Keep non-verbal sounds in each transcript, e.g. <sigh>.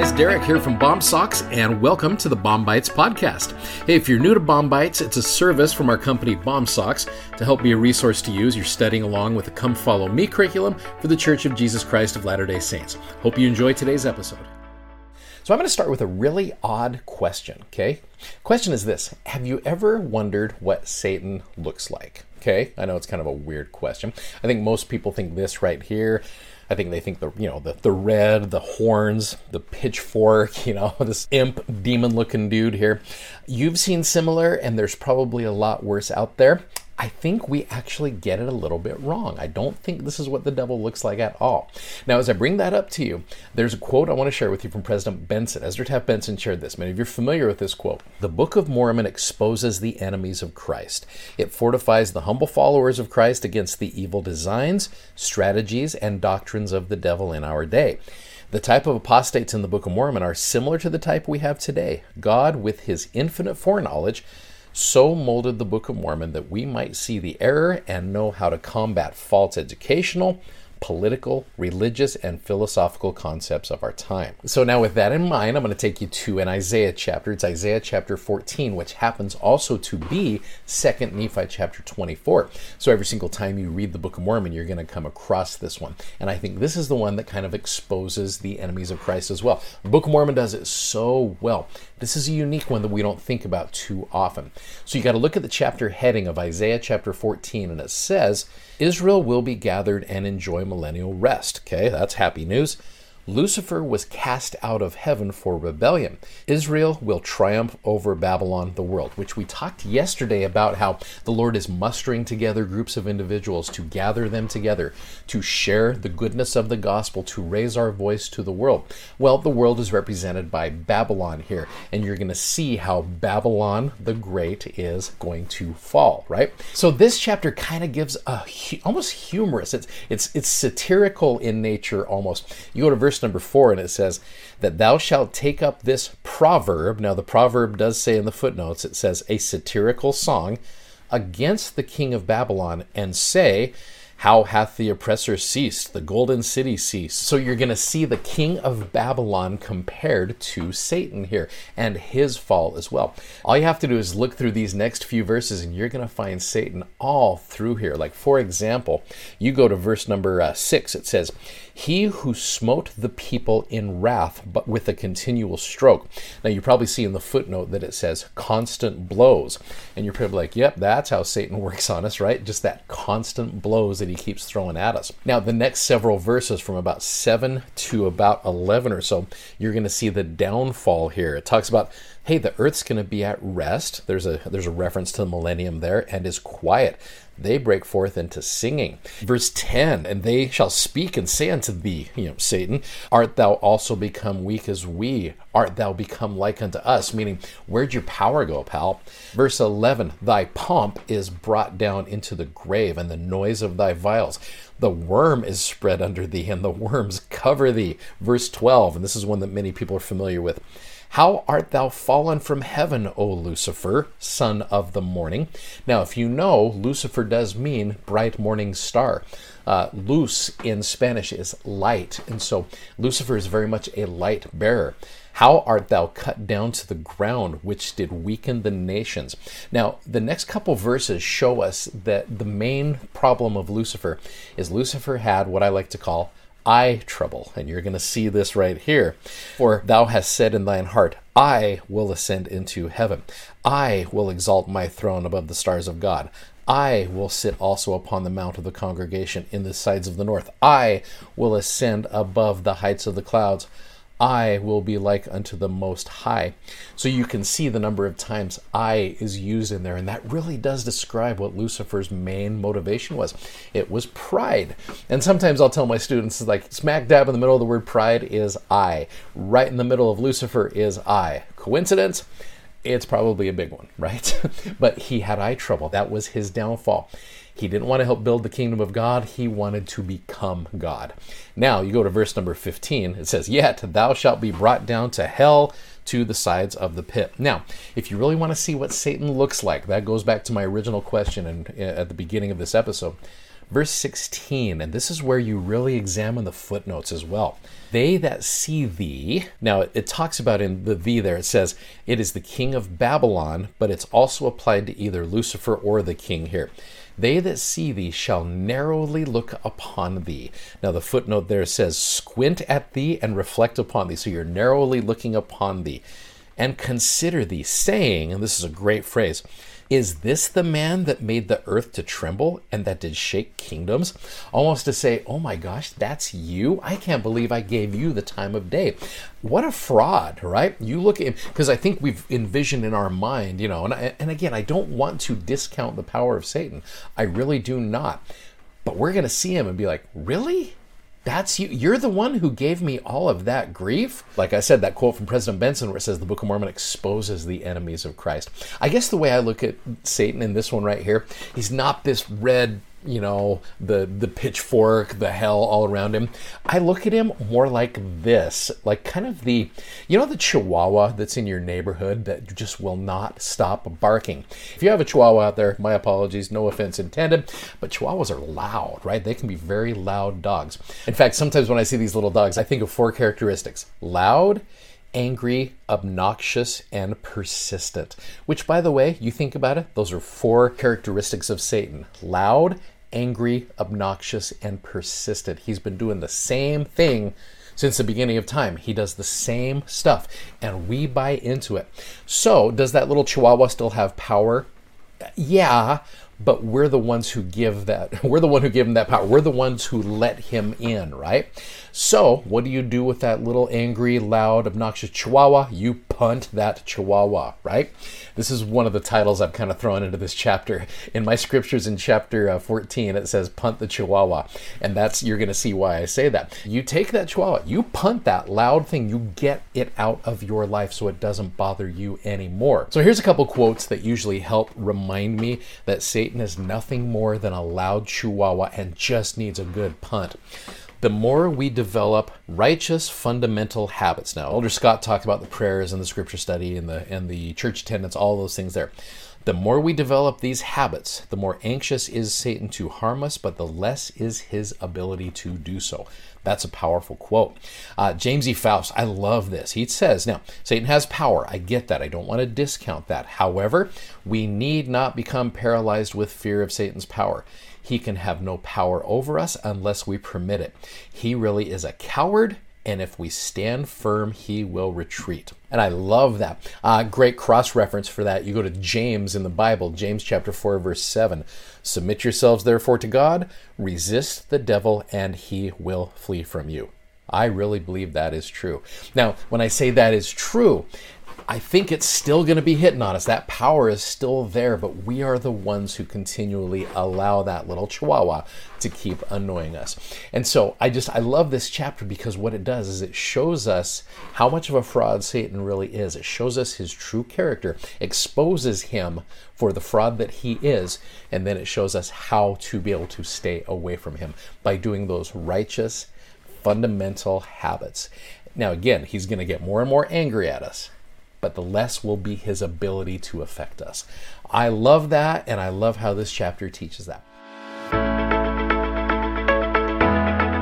guys, Derek here from BOMSocks, and welcome to the BOM Bites podcast. Hey, if you're new to BOM Bites, it's a service from our company BOMSocks to help be a resource to use. You're studying along with the Come Follow Me curriculum for the Church of Jesus Christ of Latter day Saints. Hope you enjoy today's episode. So, I'm going to start with a really odd question, okay? Question is this Have you ever wondered what Satan looks like? Okay, I know it's kind of a weird question. I think most people think this right here. I think they think the you know the the red, the horns, the pitchfork, <laughs> you know, this imp demon looking dude here. You've seen similar, and there's probably a lot worse out there. I think we actually get it a little bit wrong. I don't think this is what the devil looks like at all. Now, as I bring that up to you, there's a quote I want to share with you from President Benson. Ezra Taft Benson shared this. Many of you are familiar with this quote. The Book of Mormon exposes the enemies of Christ. It fortifies the humble followers of Christ against the evil designs, strategies, and doctrines of the devil in our day. The type of apostates in the Book of Mormon are similar to the type we have today. God, with his infinite foreknowledge, so molded the Book of Mormon that we might see the error and know how to combat false educational, political, religious, and philosophical concepts of our time. So, now with that in mind, I'm going to take you to an Isaiah chapter. It's Isaiah chapter 14, which happens also to be 2nd Nephi chapter 24. So, every single time you read the Book of Mormon, you're going to come across this one. And I think this is the one that kind of exposes the enemies of Christ as well. The Book of Mormon does it so well. This is a unique one that we don't think about too often. So, you got to look at the chapter heading of Isaiah chapter 14, and it says, Israel will be gathered and enjoy millennial rest. Okay, that's happy news. Lucifer was cast out of heaven for rebellion. Israel will triumph over Babylon, the world, which we talked yesterday about how the Lord is mustering together groups of individuals to gather them together, to share the goodness of the gospel, to raise our voice to the world. Well, the world is represented by Babylon here, and you're going to see how Babylon the Great is going to fall, right? So this chapter kind of gives a almost humorous, it's it's it's satirical in nature almost. You go to verse verse number four, and it says that thou shalt take up this proverb. Now, the proverb does say in the footnotes, it says a satirical song against the king of Babylon, and say, how hath the oppressor ceased? The golden city ceased. So you're going to see the king of Babylon compared to Satan here and his fall as well. All you have to do is look through these next few verses and you're going to find Satan all through here. Like, for example, you go to verse number uh, six, it says, he who smote the people in wrath, but with a continual stroke. Now, you probably see in the footnote that it says constant blows. And you're probably like, yep, that's how Satan <laughs> works on us, right? Just that constant blows that he keeps throwing at us. Now, the next several verses from about 7 to about 11 or so, you're going to see the downfall here. It talks about hey, the earth's going to be at rest. There's a there's a reference to the millennium there and is quiet they break forth into singing. Verse 10 And they shall speak and say unto thee, you know, Satan, Art thou also become weak as we? Art thou become like unto us? Meaning, where'd your power go, pal? Verse 11 Thy pomp is brought down into the grave, and the noise of thy viols. The worm is spread under thee, and the worms cover thee. Verse 12, and this is one that many people are familiar with. How art thou fallen from heaven, O Lucifer, son of the morning? Now, if you know, Lucifer does mean bright morning star. Uh, in Spanish is light, and so Lucifer is very much a light bearer. How art thou cut down to the ground, which did weaken the nations? Now, the next couple verses show us that the main problem of Lucifer is Lucifer had what I like to call eye trouble. And you're going to see this right here. For thou hast said in thine heart, I will ascend into heaven. I will exalt my throne above the stars of God. I will sit also upon the mount of the congregation in the sides of the north. I will ascend above the heights of the clouds. I will be like unto the Most High. So you can see the number of times I is used in there, and that really does describe what Lucifer's main motivation was. It was pride. And sometimes I'll tell my students, like, smack dab in the middle of the word pride is I. Right in the middle of Lucifer is I. Coincidence? It's probably a big one, right? <laughs> but he had eye trouble. That was his downfall. He didn't want to help build the kingdom of God, he wanted to become God. Now, you go to verse number 15, it says, Yet thou shalt be brought down to hell to the sides of the pit. Now, if you really want to see what Satan looks like, that goes back to my original question and at the beginning of this episode. Verse 16, and this is where you really examine the footnotes as well. They that see thee, now it, talks about in the thee there, it says it is the king of Babylon, but it's also applied to either Lucifer or the king here. They that see thee shall narrowly look upon thee. Now, the footnote there says, squint at thee and reflect upon thee. So you're narrowly looking upon thee and consider thee, saying, and this is a great phrase, is this the man that made the earth to tremble and that did shake kingdoms? Almost to say, oh my gosh, that's you? I can't believe I gave you the time of day. What a fraud, right? You look at him, because I think we've envisioned in our mind, you know, and, I, and again, I don't want to discount the power of Satan. I really do not. But we're going to see him and be like, really? That's you. You're the one who gave me all of that grief. Like I said, that quote from President Benson where it says the Book of Mormon exposes the enemies of Christ. I guess the way I look at Satan in this one right here, he's not this red you know the the pitchfork the hell all around him. I look at him more like this like kind of the you know the chihuahua that's in your neighborhood that just will not stop barking. If you have a chihuahua out there my apologies no offense intended but chihuahuas are loud right? They can be very loud dogs. In fact sometimes when i see these little dogs i think of four characteristics loud angry, obnoxious, and persistent. Which, by the way, you think about it, those are four characteristics of Satan loud, angry, obnoxious, and persistent. He's been doing the same thing since the beginning of time. He does the same stuff, and we buy into it. So, does that little chihuahua still have power? Yeah, but we're the ones who give that <laughs> we're the one who give him that power. We're the ones who let him in right? So what do you do with that little angry loud obnoxious chihuahua? You punt that chihuahua right this is one of the titles i've kind of thrown into this chapter. In my scriptures in chapter uh, 14 it says punt the chihuahua and that's you're going to see why i say that. You take that chihuahua you punt that loud thing you get it out of your life so it doesn't bother you anymore. So here's a couple quotes that usually help remind me that satan Satan is nothing more than a loud chihuahua and just needs a good punt. The more we develop righteous fundamental habits. Now, Elder Scott talked about the prayers and the scripture study and the and the church attendance, all those things there. The more we develop these habits, the more anxious is Satan to harm us, but the less is his ability to do so. That's a powerful quote. Uh, James E. Faust, I love this. He says, Now, Satan has power. I get that. I don't want to discount that. However, we need not become paralyzed with fear of Satan's power. He can have no power over us unless we permit it. He really is a coward and if we stand firm, he will retreat. And I love that. Uh, great cross reference for that. You go to James in the Bible, James chapter 4, verse 7. Submit yourselves therefore to God, resist the devil, and he will flee from you. I really believe that is true. Now, when I say that is true, I think it's still going to be hitting on us. That power is still there, but we are the ones who continually allow that little chihuahua to keep annoying us. And so I just, I love this chapter because what it does is it shows us how much of a fraud Satan really is. It shows us his true character, exposes him for the fraud that he is, and then it shows us how to be able to stay away from him by doing those righteous, fundamental habits. Now, again, he's going to get more and more angry at us but the less will be his ability to affect us. I love that, and I love how this chapter teaches that.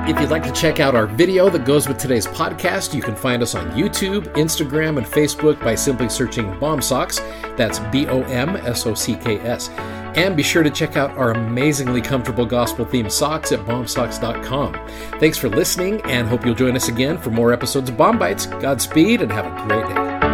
If you'd like to check out our video that goes with today's podcast, you can find us on YouTube, Instagram, and Facebook by simply searching BOMSocks. That's B O M S O C K S. And be sure to check out our amazingly comfortable gospel themed socks at bomsocks.com. Thanks for listening and hope you'll join us again for more episodes of BOM Bites. Godspeed and have a great day.